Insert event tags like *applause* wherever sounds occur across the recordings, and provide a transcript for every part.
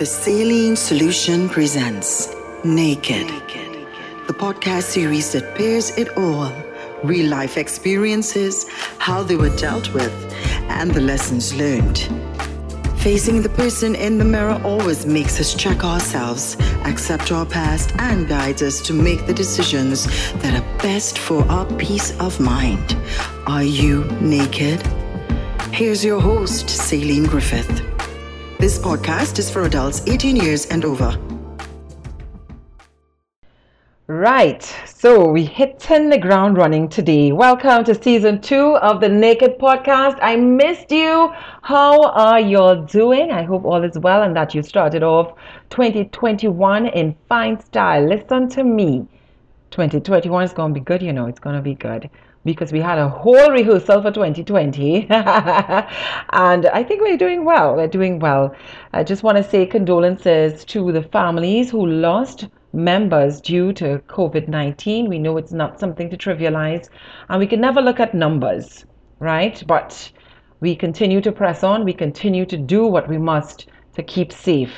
The Saline Solution presents Naked, the podcast series that pairs it all real life experiences, how they were dealt with, and the lessons learned. Facing the person in the mirror always makes us check ourselves, accept our past, and guides us to make the decisions that are best for our peace of mind. Are you naked? Here's your host, Celine Griffith. This podcast is for adults 18 years and over. Right, so we hitting the ground running today. Welcome to season two of the Naked Podcast. I missed you. How are y'all doing? I hope all is well and that you started off 2021 in fine style. Listen to me. 2021 is going to be good, you know, it's going to be good because we had a whole rehearsal for 2020 *laughs* and I think we're doing well. We're doing well. I just want to say condolences to the families who lost members due to COVID 19. We know it's not something to trivialize, and we can never look at numbers, right? But we continue to press on, we continue to do what we must to keep safe.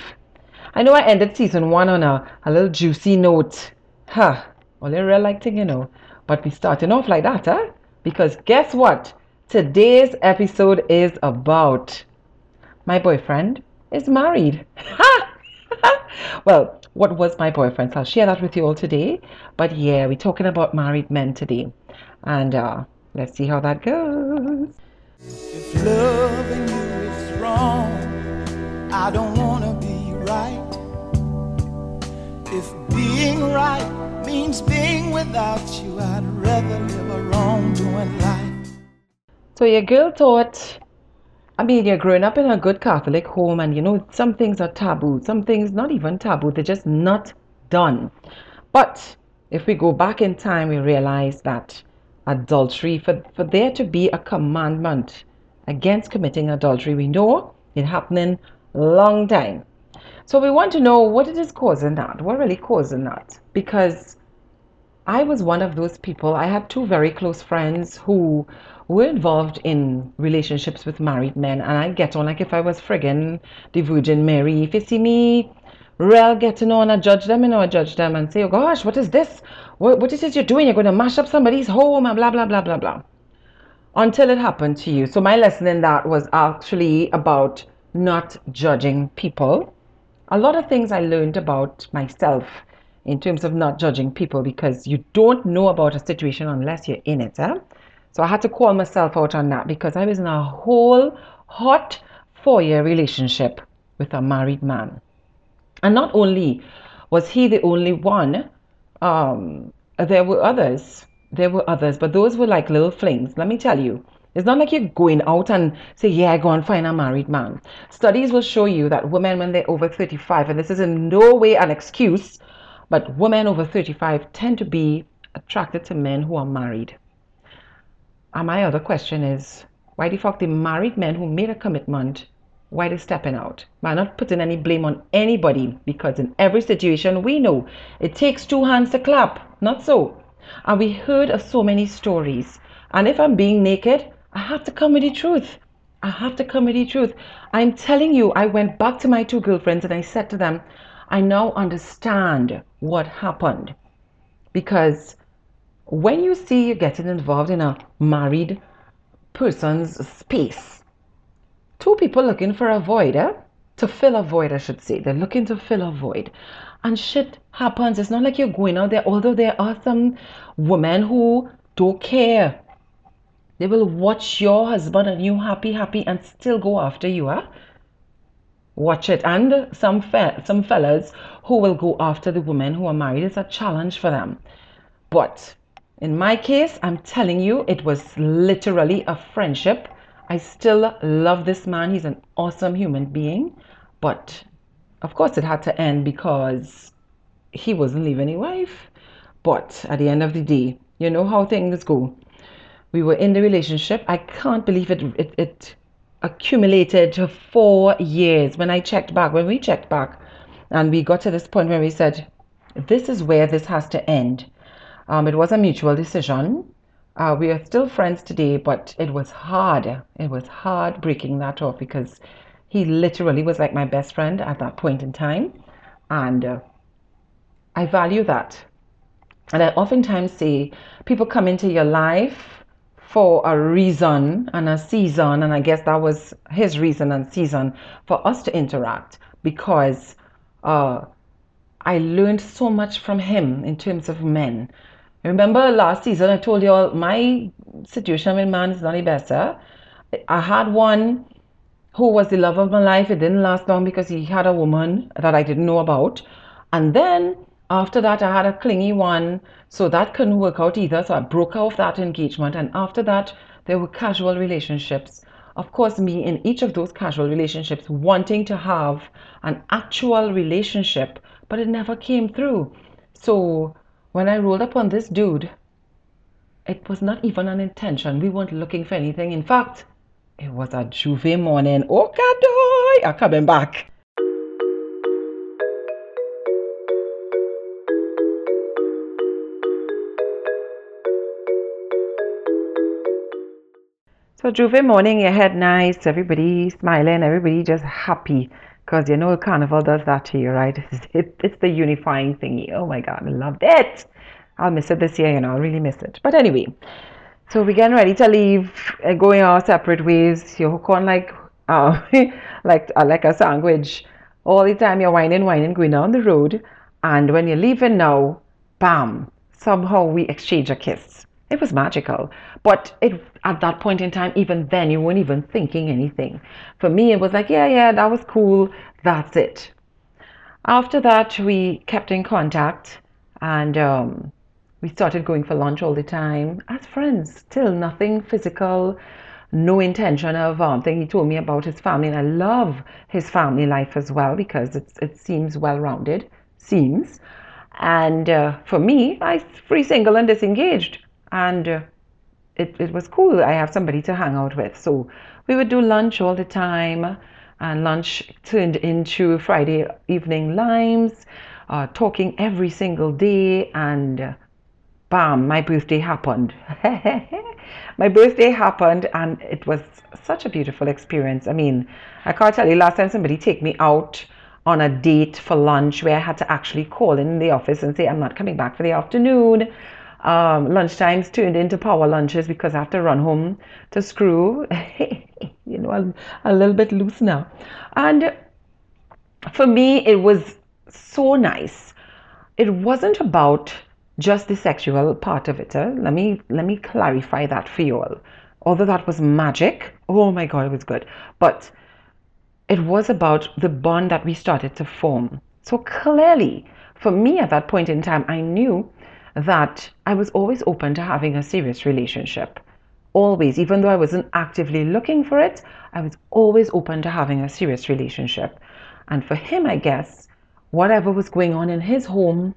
I know I ended season one on a, a little juicy note. Huh. A real like thing, you know. But we're starting off like that, huh? Because guess what? Today's episode is about my boyfriend is married. *laughs* well, what was my boyfriend? So I'll share that with you all today. But yeah, we're talking about married men today. And uh, let's see how that goes. If loving you is wrong, I don't want to be right. If being right means being without you, I'd rather live a wrongdoing life. So your girl thought I mean, you're growing up in a good Catholic home, and you know, some things are taboo, some things not even taboo, they're just not done. But if we go back in time, we realize that adultery, for, for there to be a commandment against committing adultery, we know it happening long time. So we want to know what it is causing that, what really causing that, because I was one of those people. I had two very close friends who were involved in relationships with married men, and I get on like if I was friggin' the Virgin Mary. If you see me real getting on, I judge them, you know, I judge them and say, oh gosh, what is this? What, what is it you're doing? You're going to mash up somebody's home and blah, blah, blah, blah, blah. Until it happened to you. So my lesson in that was actually about not judging people. A lot of things I learned about myself in terms of not judging people because you don't know about a situation unless you're in it. Huh? So I had to call myself out on that because I was in a whole hot four year relationship with a married man. And not only was he the only one, um, there were others. There were others, but those were like little flings. Let me tell you, it's not like you're going out and say, Yeah, go and find a married man. Studies will show you that women, when they're over 35, and this is in no way an excuse, but women over 35 tend to be attracted to men who are married. And my other question is why the fuck the married men who made a commitment, why they stepping out? I'm not putting any blame on anybody because in every situation we know it takes two hands to clap, not so. And we heard of so many stories. And if I'm being naked, I have to come with the truth. I have to come with the truth. I'm telling you, I went back to my two girlfriends and I said to them, I now understand what happened. Because when you see you're getting involved in a married person's space, two people looking for a void, eh? to fill a void, I should say. They're looking to fill a void. And shit happens. It's not like you're going out there, although there are some women who don't care. They will watch your husband and you happy, happy, and still go after you, huh? Watch it. And some fe- some fellas who will go after the women who are married. is a challenge for them. But in my case, I'm telling you, it was literally a friendship. I still love this man. He's an awesome human being. But of course, it had to end because he wasn't leaving his wife. But at the end of the day, you know how things go. We were in the relationship. I can't believe it, it, it accumulated to four years. When I checked back, when we checked back, and we got to this point where we said, this is where this has to end. Um, it was a mutual decision. Uh, we are still friends today, but it was hard. It was hard breaking that off because He literally was like my best friend at that point in time. And uh, I value that. And I oftentimes say people come into your life for a reason and a season. And I guess that was his reason and season for us to interact because uh, I learned so much from him in terms of men. Remember last season, I told you all my situation with man is not the better. I had one who was the love of my life. It didn't last long because he had a woman that I didn't know about. And then after that, I had a clingy one. So that couldn't work out either. So I broke off that engagement. And after that, there were casual relationships. Of course, me in each of those casual relationships wanting to have an actual relationship, but it never came through. So when I rolled up on this dude, it was not even an intention. We weren't looking for anything. In fact, it was a J'ouvert morning. Oh, Kadoy! I'm coming back. So J'ouvert morning, your head nice, everybody smiling, everybody just happy. Because you know Carnival does that to you, right? *laughs* It's, the unifying thingy. Oh my God, I loved it. I'll miss it this year, you know, I'll really miss it. But anyway, so we're getting ready to leave, uh, going our separate ways. You hook on like, *laughs* uh, like, uh, like a sandwich. All the time you're whining, whining, going down the road. And when you're leaving now, bam, somehow we exchange a kiss. It was magical. But it, at that point in time, even then, you weren't even thinking anything. For me, it was like, yeah, yeah, that was cool. That's it. After that, we kept in contact and um, we started going for lunch all the time as friends, still nothing physical, no intention of um, thing. He told me about his family, and I love his family life as well because it's, it seems well rounded, seems. And uh, for me, I free single and disengaged, and uh, it, it was cool. I have somebody to hang out with. So we would do lunch all the time, and lunch turned into Friday evening limes, uh, talking every single day, and uh, bam, my birthday happened. *laughs* my birthday happened and it was such a beautiful experience. I mean, I can't tell you last time somebody take me out on a date for lunch where I had to actually call in the office and say, I'm not coming back for the afternoon. Um, lunchtimes turned into power lunches because I have to run home to screw. *laughs* you know, I'm a little bit loose now. And for me, it was so nice. It wasn't about just the sexual part of it. Eh? Let me let me clarify that for you all. Although that was magic, oh my god, it was good. But it was about the bond that we started to form. So clearly, for me at that point in time, I knew that I was always open to having a serious relationship. Always, even though I wasn't actively looking for it, I was always open to having a serious relationship. And for him, I guess, whatever was going on in his home,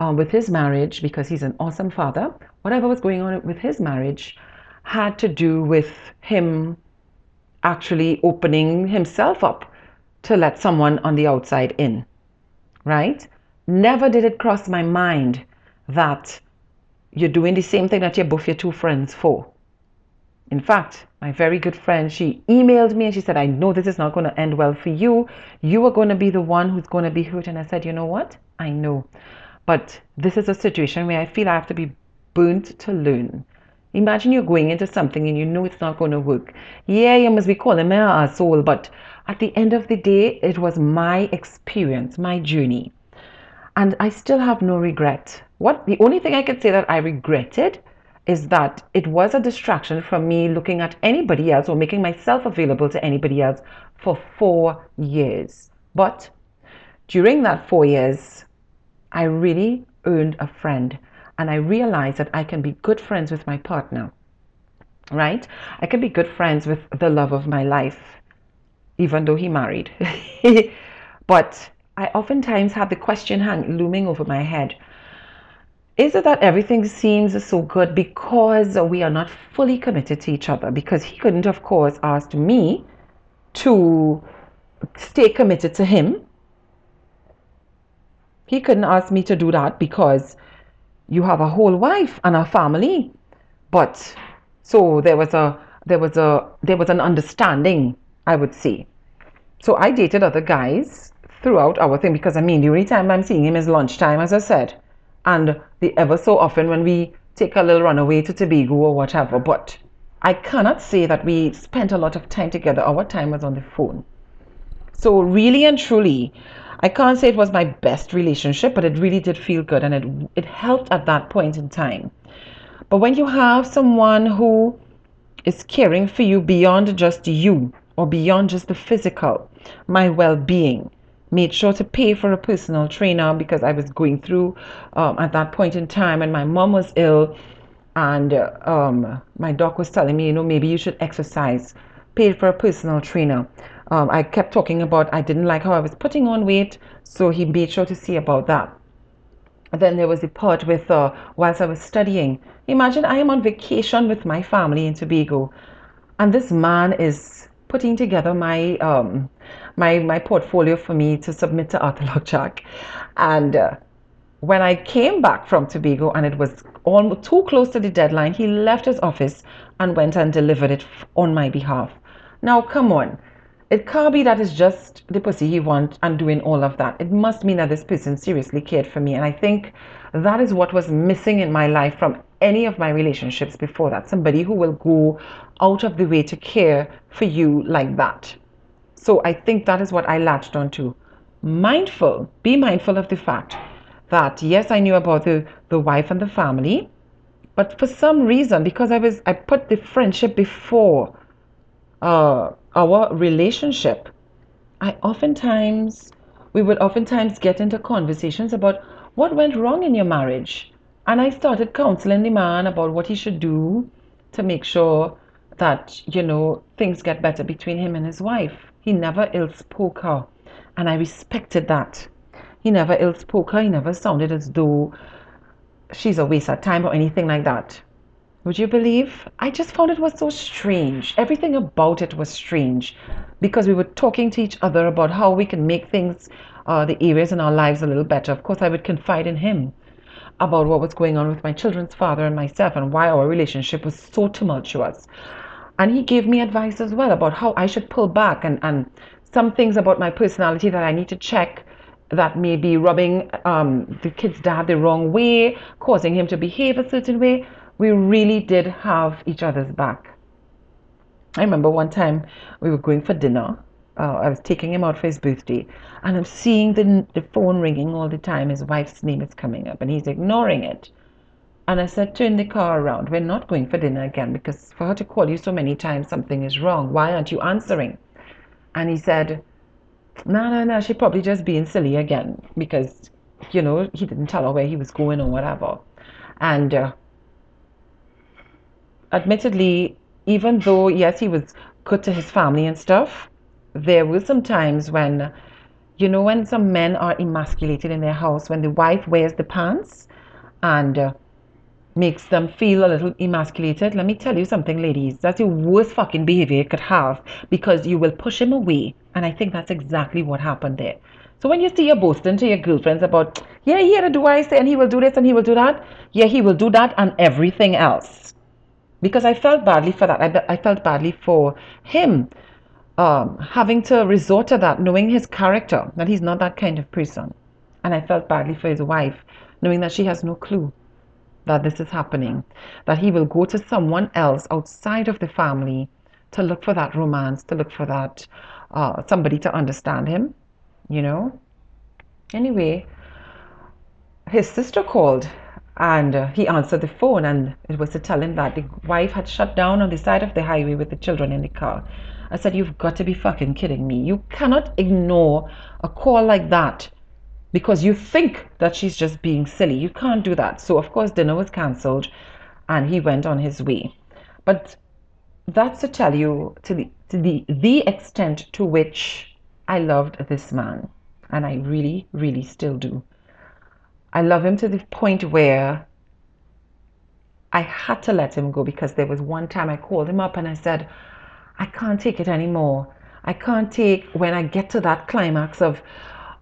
um, with his marriage, because he's an awesome father, whatever was going on with his marriage had to do with him actually opening himself up to let someone on the outside in. Right? Never did it cross my mind that you're doing the same thing that you're both your two friends for. In fact, my very good friend, she emailed me and she said, I know this is not going to end well for you. You are going to be the one who's going to be hurt. And I said, You know what? I know. But this is a situation where I feel I have to be burnt to learn. Imagine you're going into something and you know it's not going to work. Yeah, you must be calling me a soul, but at the end of the day, it was my experience, my journey. And I still have no regret. What the only thing I could say that I regretted is that it was a distraction from me looking at anybody else or making myself available to anybody else for four years. But during that four years, I really earned a friend and I realized that I can be good friends with my partner, right? I can be good friends with the love of my life, even though he married. *laughs* but I oftentimes have the question hang, looming over my head is it that everything seems so good because we are not fully committed to each other? Because he couldn't, of course, ask me to stay committed to him he couldn't ask me to do that because you have a whole wife and a family. But so there was a there was a there was an understanding, I would say. So I dated other guys throughout our thing because I mean, the only time I'm seeing him is lunchtime, as I said, and the ever so often when we take a little runaway to Tobago or whatever. But I cannot say that we spent a lot of time together. Our time was on the phone. So really and truly, I can't say it was my best relationship, but it really did feel good and it it helped at that point in time. But when you have someone who is caring for you beyond just you or beyond just the physical, my well-being, made sure to pay for a personal trainer because I was going through um, at that point in time and my mom was ill and uh, um, my doc was telling me, you know, maybe you should exercise, paid for a personal trainer. Um, I kept talking about I didn't like how I was putting on weight, so he made sure to see about that. Then there was the part with uh, whilst I was studying. Imagine I am on vacation with my family in Tobago, and this man is putting together my um, my my portfolio for me to submit to Arthur Lok Jack. And uh, when I came back from Tobago and it was almost too close to the deadline, he left his office and went and delivered it on my behalf. Now, come on. It can't be that it's just the pussy he wants and doing all of that. It must mean that this person seriously cared for me. And I think that is what was missing in my life from any of my relationships before that. Somebody who will go out of the way to care for you like that. So I think that is what I latched onto. Mindful, be mindful of the fact that yes, I knew about the, the wife and the family, but for some reason, because I was I put the friendship before uh, our relationship, I oftentimes we would oftentimes get into conversations about what went wrong in your marriage. And I started counseling the man about what he should do to make sure that, you know, things get better between him and his wife. He never ill spoke her. And I respected that. He never ill spoke her. He never sounded as though she's a waste of time or anything like that. Would you believe? I just found it was so strange. Everything about it was strange because we were talking to each other about how we can make things, uh, the areas in our lives a little better. Of course, I would confide in him about what was going on with my children's father and myself and why our relationship was so tumultuous. And he gave me advice as well about how I should pull back and, and some things about my personality that I need to check that may be rubbing um, the kid's dad the wrong way, causing him to behave a certain way. We really did have each other's back. I remember one time we were going for dinner. Uh, I was taking him out for his birthday, and I'm seeing the, the phone ringing all the time. His wife's name is coming up, and he's ignoring it. And I said, Turn the car around. We're not going for dinner again because for her to call you so many times, something is wrong. Why aren't you answering? And he said, no, no, no, she probably just being silly again because, you know, he didn't tell her where he was going or whatever. And uh, admittedly, even though, yes, he was good to his family and stuff, there were some times when, you know, when some men are emasculated in their house, when the wife wears the pants and uh, makes them feel a little emasculated. Let me tell you something, ladies. That's the worst fucking behavior you could have because you will push him away. And I think that's exactly what happened there. So when you see your boasting to your girlfriends about, yeah, he had to do what I say and he will do this and he will do that, yeah, he will do that and everything else. Because I felt badly for that. I, I felt badly for him um, having to resort to that, knowing his character, that he's not that kind of person. And I felt badly for his wife, knowing that she has no clue that this is happening, that he will go to someone else outside of the family to look for that romance, to look for that uh, somebody to understand him, you know. Anyway, his sister called and uh, he answered the phone and it was to tell him that the wife had shut down on the side of the highway with the children in the car. I said, You've got to be fucking kidding me. You cannot ignore a call like that because you think that she's just being silly. You can't do that. So, of course, dinner was cancelled and he went on his way. But that's to tell you to the, to the, the extent to which I loved this man. And I really, really still do. I love him to the point where I had to let him go because there was one time I called him up and I said, I can't take it anymore. I can't take when I get to that climax of,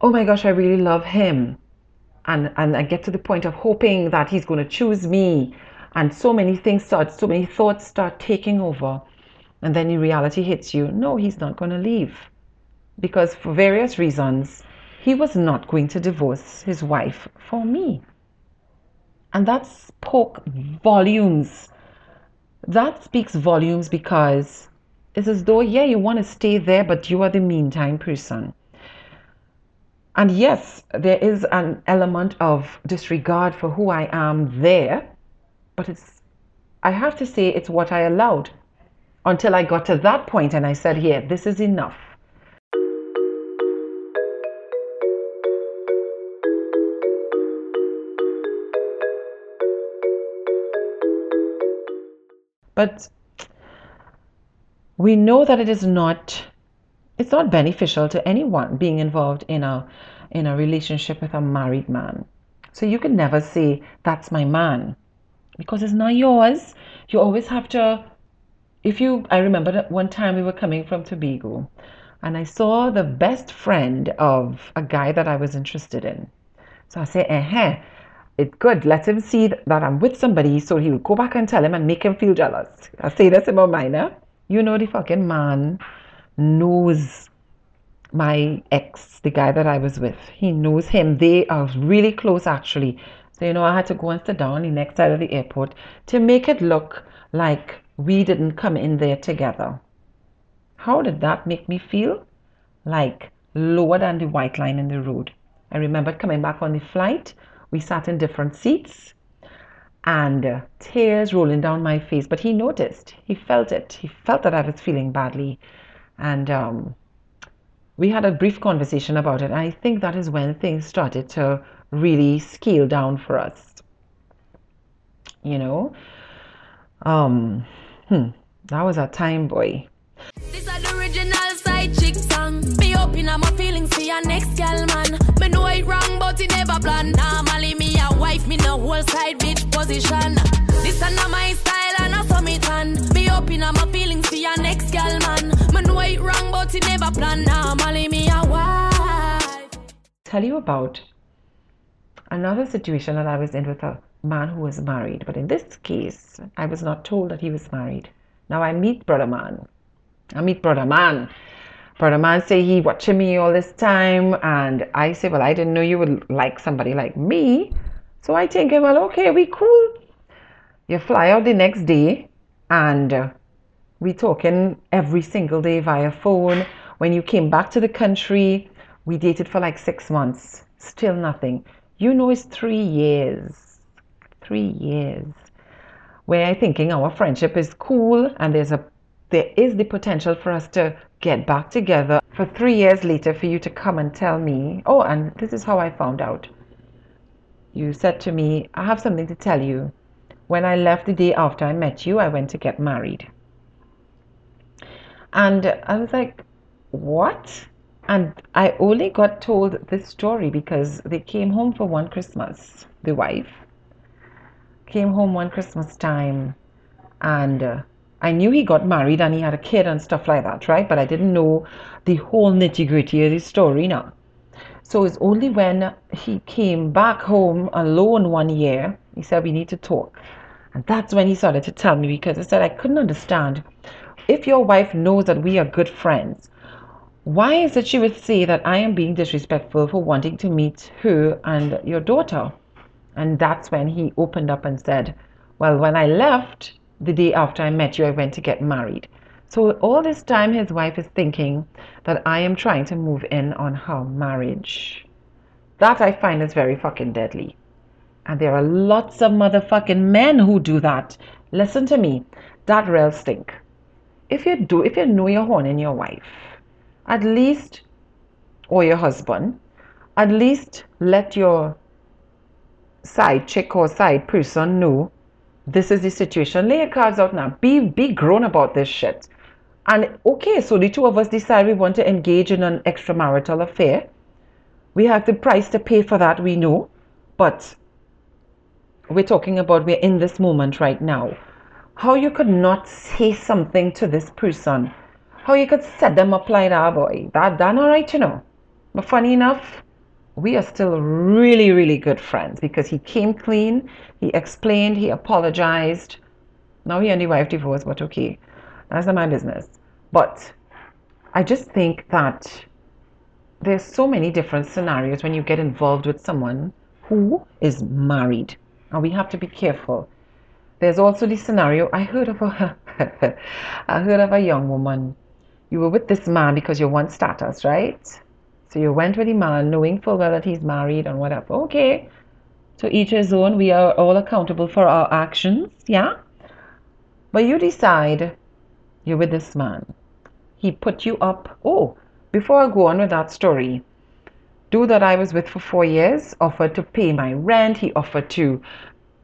oh my gosh, I really love him. And, and I get to the point of hoping that he's going to choose me. And so many things start, so many thoughts start taking over. And then the reality hits you no, he's not going to leave. because for various reasons, he was not going to divorce his wife for me. And that spoke volumes. That speaks volumes because it's as though, yeah, you want to stay there, but you are the meantime person. And yes, there is an element of disregard for who I am there, but it's, I have to say, it's what I allowed until I got to that point and I said, yeah, this is enough. But we know that it is not it's not beneficial to anyone being involved in a in a relationship with a married man. So you can never say that's my man because it's not yours. You always have to if you I remember that one time we were coming from Tobago and I saw the best friend of a guy that I was interested in. So I say, eh, it's good. Let him see that I'm with somebody so he will go back and tell him and make him feel jealous. I say this about mine. You know the fucking man knows my ex, the guy that I was with. He knows him. They are really close actually. So you know I had to go and sit down the next side of the airport to make it look like we didn't come in there together. How did that make me feel? Like lower than the white line in the road. I remember coming back on the flight we sat in different seats and uh, tears rolling down my face. But he noticed, he felt it. He felt that I was feeling badly. And um, we had a brief conversation about it. I think that is when things started to really scale down for us. You know? Um, hmm, that was a time, boy. This is the original side chick song. Open up my feelings for your next man. Me know wrong, but it never plan. Normally me a wife, me no whole side bitch position. This my style and I saw me tan. Open my feelings for your next gal, man. Wrong, but never plan. Me a wife. Tell you about another situation that I was in with a man who was married, but in this case, I was not told that he was married. Now I meet brother man. I meet brother man Brother man say he watching me all this time, and I say, well, I didn't know you would like somebody like me. So I think, well, okay, we cool. You fly out the next day, and uh, we talking every single day via phone. When you came back to the country, we dated for like six months. Still nothing. You know, it's three years. Three years. Where I thinking our friendship is cool, and there's a there is the potential for us to get back together for three years later for you to come and tell me, oh, and this is how I found out. You said to me, I have something to tell you. When I left the day after I met you, I went to get married. And I was like, what? And I only got told this story because they came home for one Christmas, the wife came home one Christmas time and uh, I knew he got married and he had a kid and stuff like that, right? But I didn't know the whole nitty gritty of the story now. So it's only when he came back home alone one year, he said, We need to talk. And that's when he started to tell me because he said, I couldn't understand. If your wife knows that we are good friends, why is it she would say that I am being disrespectful for wanting to meet her and your daughter? And that's when he opened up and said, Well, when I left, the day after I met you, I went to get married. So all this time, his wife is thinking that I am trying to move in on her marriage. That I find is very fucking deadly. And there are lots of motherfucking men who do that. Listen to me. That real stink. If you do, if you know you're horning your wife, at least, or your husband, at least let your side chick or side person know this is the situation. Lay your cards out now. Be be grown about this shit. And okay, so the two of us decide we want to engage in an extramarital affair. We have the price to pay for that, we know. But we're talking about we're in this moment right now. How you could not say something to this person. How you could set them up like that, boy. That done alright, you know. But funny enough, we are still really, really good friends because he came clean, he explained, he apologized. Now he and the wife divorced, but okay, that's not my business. But I just think that there's so many different scenarios when you get involved with someone who is married. And we have to be careful. There's also the scenario I heard of a *laughs* I heard of a young woman. You were with this man because you want status, right? So you went with the man knowing full well that he's married and whatever. Okay. So each his own. We are all accountable for our actions, yeah? But you decide you're with this man. He put you up. Oh, before I go on with that story, dude that I was with for four years offered to pay my rent. He offered to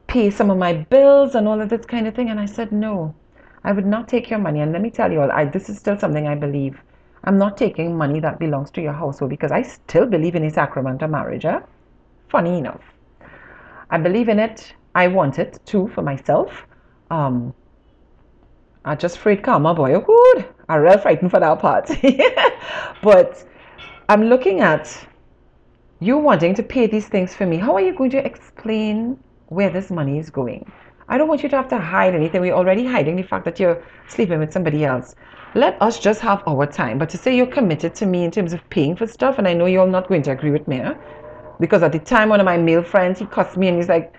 pay some of my bills and all of this kind of thing. And I said, no, I would not take your money. And let me tell you all, I, this is still something I believe. I'm not taking money that belongs to your household because I still believe in a sacrament of marriage. Eh? Funny enough. I believe in it. I want it too for myself. Um, I just afraid karma, boy. Good. I'm real frightened for that part. *laughs* but I'm looking at you wanting to pay these things for me. How are you going to explain where this money is going? I don't want you to have to hide anything. We're already hiding the fact that you're sleeping with somebody else. Let us just have our time. But to say you're committed to me in terms of paying for stuff, and I know you're not going to agree with me, huh? because at the time one of my male friends he cussed me and he's like,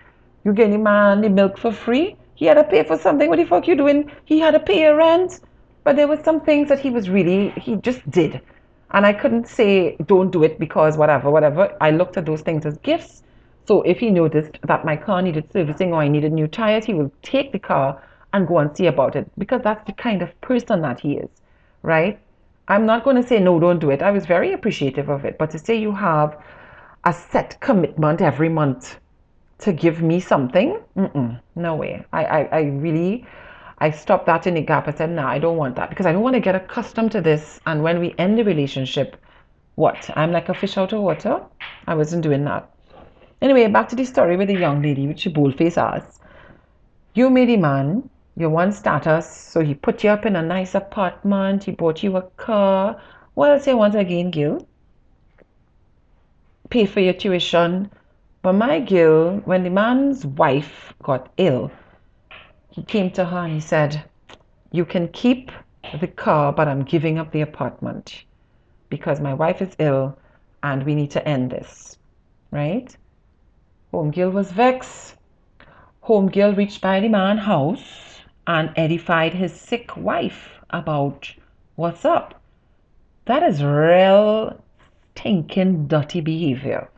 "You getting man the milk for free? He had to pay for something. What the fuck you doing? He had to pay a rent." But there were some things that he was really, he just did. And I couldn't say, don't do it because whatever, whatever. I looked at those things as gifts. So if he noticed that my car needed servicing or I needed new tires, he will take the car and go and see about it because that's the kind of person that he is, right? I'm not going to say, no, don't do it. I was very appreciative of it. But to say you have a set commitment every month to give me something, no way. I, I, I really I stopped that in the gap. I said, no, nah, I don't want that because I don't want to get accustomed to this. And when we end the relationship, what? I'm like a fish out of water? I wasn't doing that. Anyway, back to the story with the young lady, which she boldface asked. You made a man, you want status, so he put you up in a nice apartment, he bought you a car. What else you want again, Gil? Pay for your tuition. But my Gil, when the man's wife got ill, he came to her and he said, You can keep the car, but I'm giving up the apartment because my wife is ill and we need to end this. Right? Homegirl was vexed. Homegirl reached by the man's house and edified his sick wife about what's up. That is real stinking dirty behavior.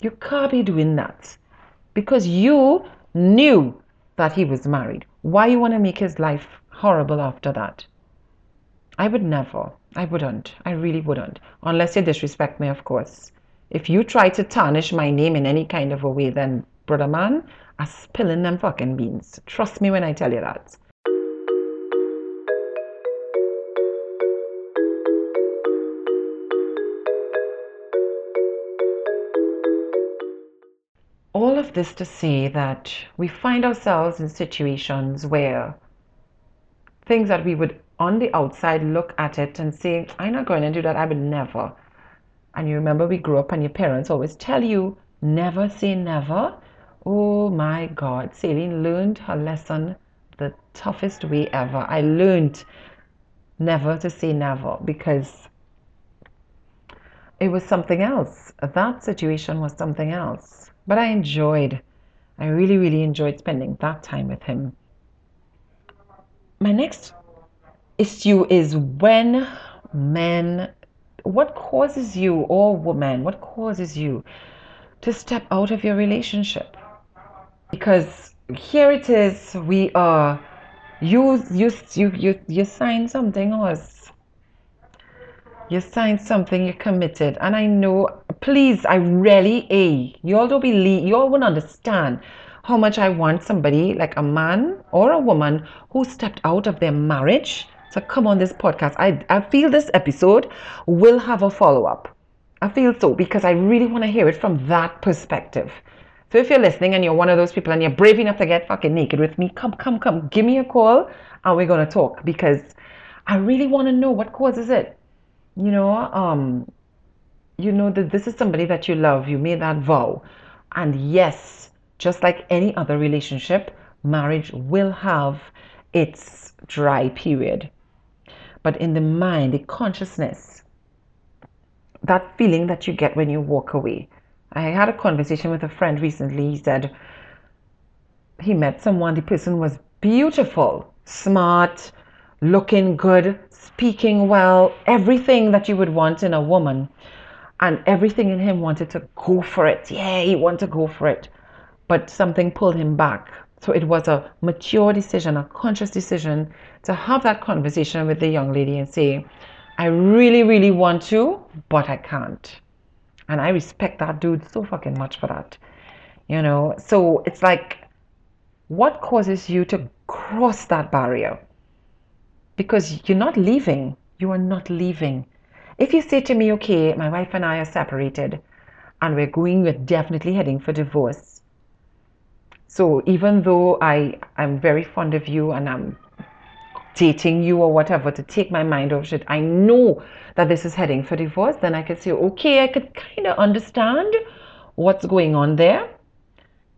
You can't be doing that because you knew that he was married. Why you want to make his life horrible after that? I would never. I wouldn't. I really wouldn't. Unless you disrespect me, of course. If you try to tarnish my name in any kind of a way, then, brother man, I'm spilling them fucking beans. Trust me when I tell you that. All of this to say that we find ourselves in situations where things that we would on the outside look at it and say, I'm not going to do that, I would never. And you remember we grew up and your parents always tell you, never say never. Oh my God, Celine learned her lesson the toughest way ever. I learned never to say never because it was something else. That situation was something else. But I enjoyed, I really, really enjoyed spending that time with him. My next issue is when men, what causes you, or woman, what causes you to step out of your relationship? Because here it is, we are, you, you, you, you, you sign something or you signed something, you're committed. And I know, please, I really, a, you all don't believe, you all won't understand how much I want somebody like a man or a woman who stepped out of their marriage to come on this podcast. I, I feel this episode will have a follow up. I feel so because I really want to hear it from that perspective. So if you're listening and you're one of those people and you're brave enough to get fucking naked with me, come, come, come, give me a call and we're going to talk because I really want to know what causes it you know, um, you know that this is somebody that you love, you made that vow. And yes, just like any other relationship, marriage will have its dry period. But in the mind, the consciousness, that feeling that you get when you walk away. I had a conversation with a friend recently. He said he met someone, the person was beautiful, smart, looking good, speaking well, everything that you would want in a woman. And everything in him wanted to go for it. Yeah, he wanted to go for it. But something pulled him back. So it was a mature decision, a conscious decision to have that conversation with the young lady and say, I really, really want to, but I can't. And I respect that dude so fucking much for that. You know, so it's like, what causes you to cross that barrier? Because you're not leaving. You are not leaving. If you say to me, okay, my wife and I are separated and we're going, we're definitely heading for divorce. So even though I, I'm very fond of you and I'm dating you or whatever to take my mind off it, I know that this is heading for divorce, then I could say, okay, I could kind of understand what's going on there.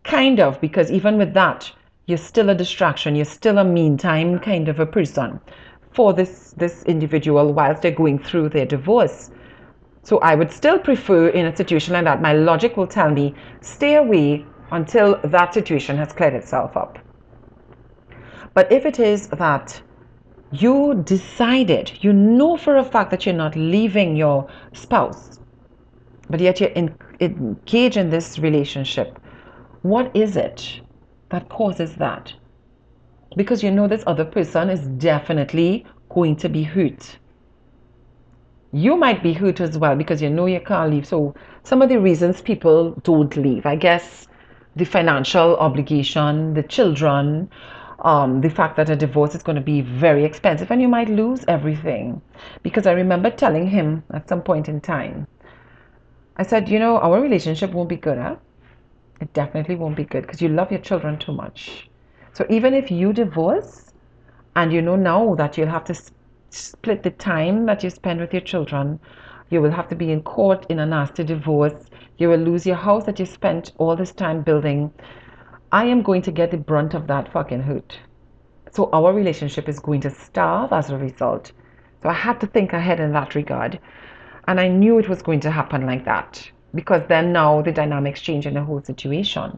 Kind of, because even with that, you're still a distraction, you're still a meantime kind of a person for this, this individual whilst they're going through their divorce. So I would still prefer in a situation like that, my logic will tell me, stay away until that situation has cleared itself up. But if it is that you decided, you know for a fact that you're not leaving your spouse, but yet you're in, engaged in this relationship, what is it that causes that? Because you know this other person is definitely going to be hurt. You might be hurt as well because you know you can't leave. So, some of the reasons people don't leave, I guess, the financial obligation, the children, um, the fact that a divorce is going to be very expensive and you might lose everything. Because I remember telling him at some point in time, I said, you know, our relationship won't be good, huh? It definitely won't be good because you love your children too much. So even if you divorce and you know now that you'll have to split the time that you spend with your children, you will have to be in court in a nasty divorce, you will lose your house that you spent all this time building I am going to get the brunt of that fucking hurt. So our relationship is going to starve as a result. So I had to think ahead in that regard. And I knew it was going to happen like that. Because then now the dynamics change in the whole situation.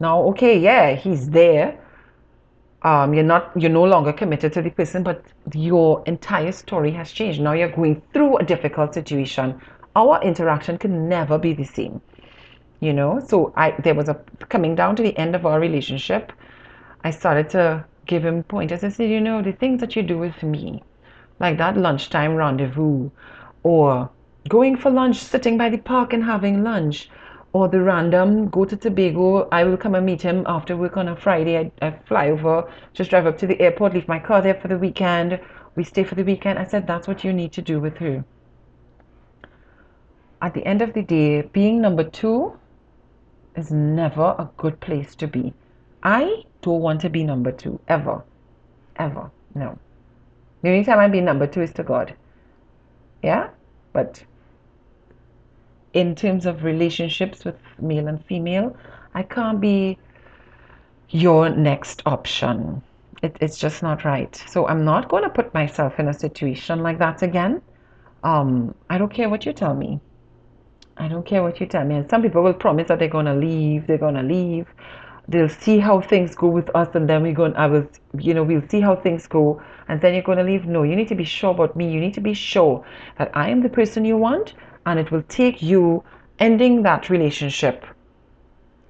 Now, okay, yeah, he's there. Um, you're not you're no longer committed to the person, but your entire story has changed. Now you're going through a difficult situation. Our interaction can never be the same you know so i there was a coming down to the end of our relationship i started to give him pointers i said you know the things that you do with me like that lunchtime rendezvous or going for lunch sitting by the park and having lunch or the random go to Tobago. I will come and meet him after work on a Friday. I, I, fly over, just drive up to the airport, leave my car there for the weekend. We stay for the weekend. I said, that's what you need to do with her. At the end of the day, being number two is never a good place to be. I don't want to be number two, ever. Ever. No. The only time I be number two is to God. Yeah? But in terms of relationships with male and female, I can't be your next option. It, it's just not right. So I'm not going to put myself in a situation like that again. Um, I don't care what you tell me. I don't care what you tell me. And some people will promise that they're gonna leave, they're gonna leave. They'll see how things go with us, and then we're going. I will, you know, we'll see how things go, and then you're gonna leave. No, you need to be sure about me. You need to be sure that I am the person you want, and it will take you ending that relationship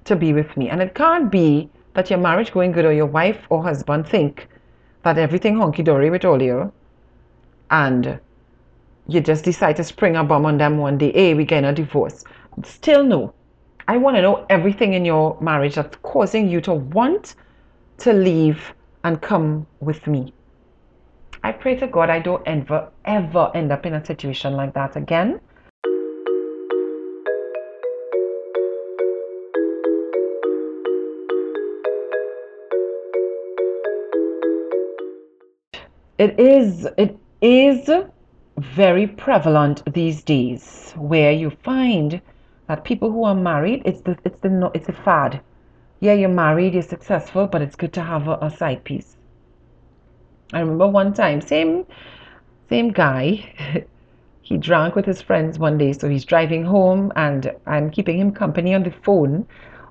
to be with me. And it can't be that your marriage going good or your wife or husband think that everything honky dory with all you, and you just decide to spring a bomb on them one day, hey, we get a divorce. Still no. I want to know everything in your marriage that's causing you to want to leave and come with me. I pray to God I don't ever, ever end up in a situation like that again. It is, it is very prevalent these days where you find that people who are married it's the it's the it's a fad yeah you're married you're successful but it's good to have a, a side piece i remember one time same same guy *laughs* he drank with his friends one day, so he's driving home, and I'm keeping him company on the phone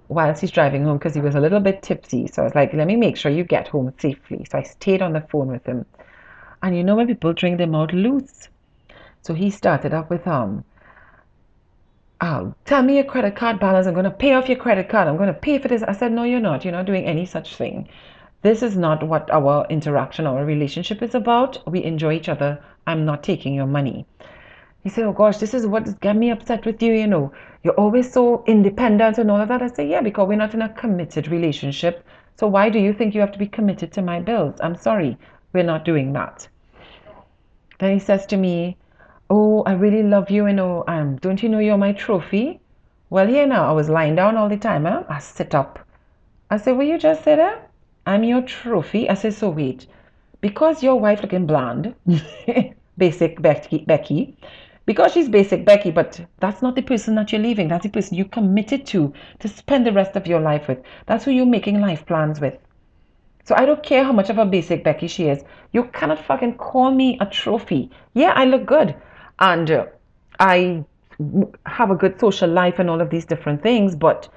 whilst he's driving home because he was a little bit tipsy. So I was like, let me make sure you get home safely. So I stayed on the phone with him. And you know when people drink their mouth loose? So he started off with um oh, tell me your credit card balance. I'm going to pay off your credit card. I'm going to pay for this. I said, no, you're not. You're not doing any such thing. This is not what our interaction, our relationship is about. We enjoy each other. I'm not taking your money. He said, Oh gosh, this is what got me upset with you, you know. You're always so independent and all of that. I say, Yeah, because we're not in a committed relationship. So why do you think you have to be committed to my bills? I'm sorry, we're not doing that. Then he says to me, Oh, I really love you, you know. Um, don't you know you're my trophy? Well, here now, I was lying down all the time. Huh? I sit up. I said, Will you just sit there? I'm your trophy. I said, So wait, because your wife looking bland, *laughs* basic Becky, Becky, because she's basic Becky, but that's not the person that you're leaving. That's the person you committed to to spend the rest of your life with. That's who you're making life plans with. So I don't care how much of a basic Becky she is. You cannot fucking call me a trophy. Yeah, I look good, and uh, I have a good social life and all of these different things, but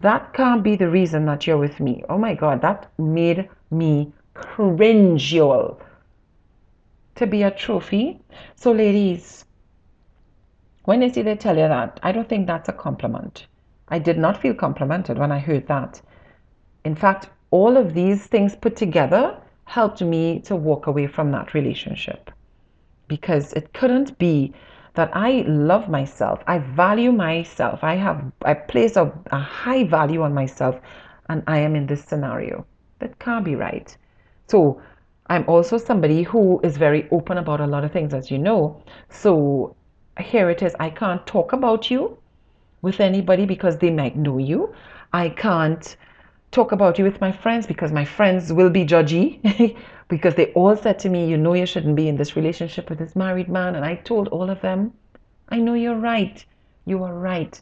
that can't be the reason that you're with me. Oh my God, that made me cringe, y'all. To be a trophy. So, ladies, when they see they tell you that, I don't think that's a compliment. I did not feel complimented when I heard that. In fact, all of these things put together helped me to walk away from that relationship because it couldn't be that I love myself, I value myself, I have I place a, a high value on myself, and I am in this scenario. That can't be right. So I'm also somebody who is very open about a lot of things, as you know. So here it is I can't talk about you with anybody because they might know you. I can't talk about you with my friends because my friends will be judgy *laughs* because they all said to me, You know, you shouldn't be in this relationship with this married man. And I told all of them, I know you're right. You are right.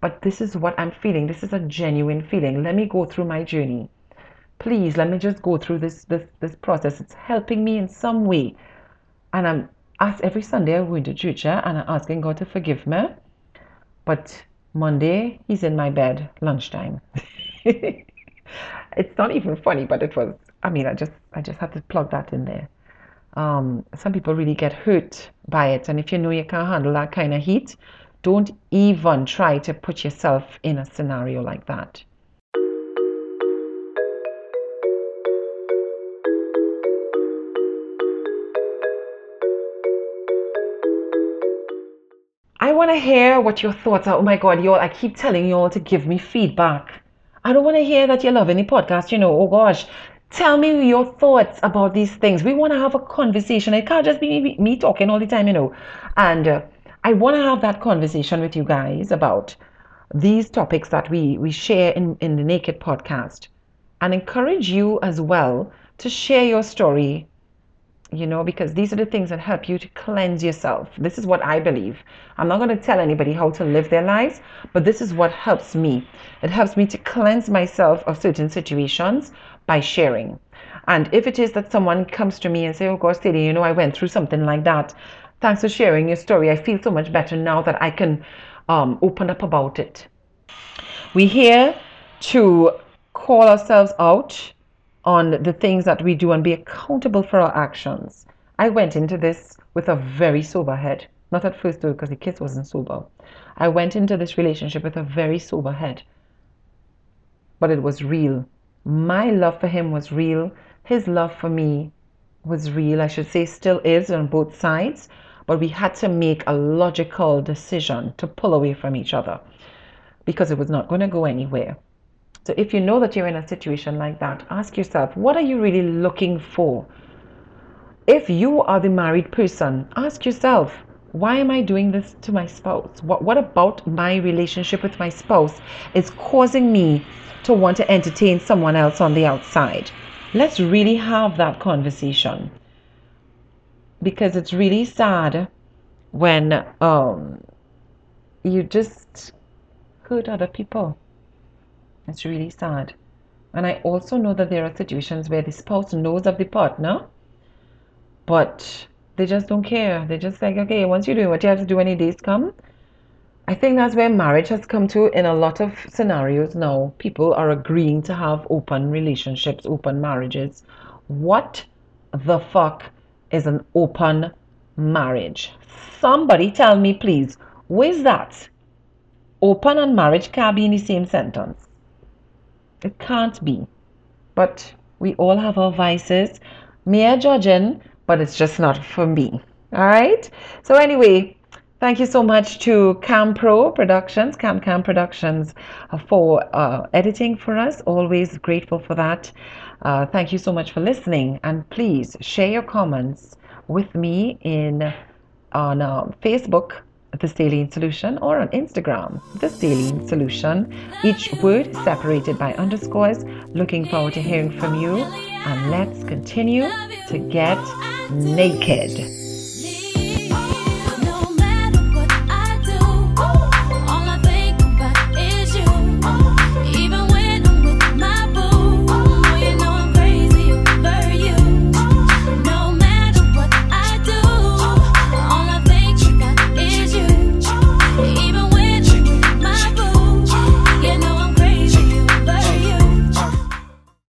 But this is what I'm feeling. This is a genuine feeling. Let me go through my journey. Please let me just go through this this this process. It's helping me in some way. And I'm ask every Sunday I go into church and I'm asking God to forgive me. But Monday he's in my bed lunchtime. *laughs* it's not even funny, but it was. I mean, I just I just had to plug that in there. Um, some people really get hurt by it, and if you know you can't handle that kind of heat, don't even try to put yourself in a scenario like that. I want to hear what your thoughts are. Oh my God, y'all, I keep telling y'all to give me feedback. I don't want to hear that you love any podcast, you know. Oh gosh, tell me your thoughts about these things. We want to have a conversation. It can't just be me, me talking all the time, you know. And uh, I want to have that conversation with you guys about these topics that we, we share in, in the Naked podcast and encourage you as well to share your story you know, because these are the things that help you to cleanse yourself. This is what I believe. I'm not going to tell anybody how to live their lives, but this is what helps me. It helps me to cleanse myself of certain situations by sharing. And if it is that someone comes to me and say, "Oh gosh, Sadie, you know, I went through something like that. Thanks for sharing your story. I feel so much better now that I can um, open up about it." We're here to call ourselves out on the things that we do and be accountable for our actions. I went into this with a very sober head. Not at first, though, because the kiss wasn't sober. I went into this relationship with a very sober head. But it was real. My love for him was real. His love for me was real. I should say, still is on both sides. But we had to make a logical decision to pull away from each other because it was not going to go anywhere. So if you know that you're in a situation like that, ask yourself, what are you really looking for? If you are the married person, ask yourself, why am I doing this to my spouse? What, what about my relationship with my spouse is causing me to want to entertain someone else on the outside? Let's really have that conversation because it's really sad when um, you just hurt other people. It's really sad. And I also know that there are situations where the spouse knows of the partner, but they just don't care. They just like, okay, once you're doing what you have to do when your days come, I think that's where marriage has come to in a lot of scenarios now. People are agreeing to have open relationships, open marriages. What the fuck is an open marriage? Somebody tell me, please, where's that? Open and marriage can't be in the same sentence. It can't be. But we all have our vices. Me are judging, but it's just not for me. All right. So anyway, thank you so much to Cam Pro Productions, Cam Cam Productions, uh, for uh, editing for us. Always grateful for that. Uh, thank you so much for listening, and please share your comments with me in on uh, Facebook the Saline Solution or on Instagram, The Saline Solution. Each word separated by underscores. Looking forward to hearing from you. And let's continue to get naked.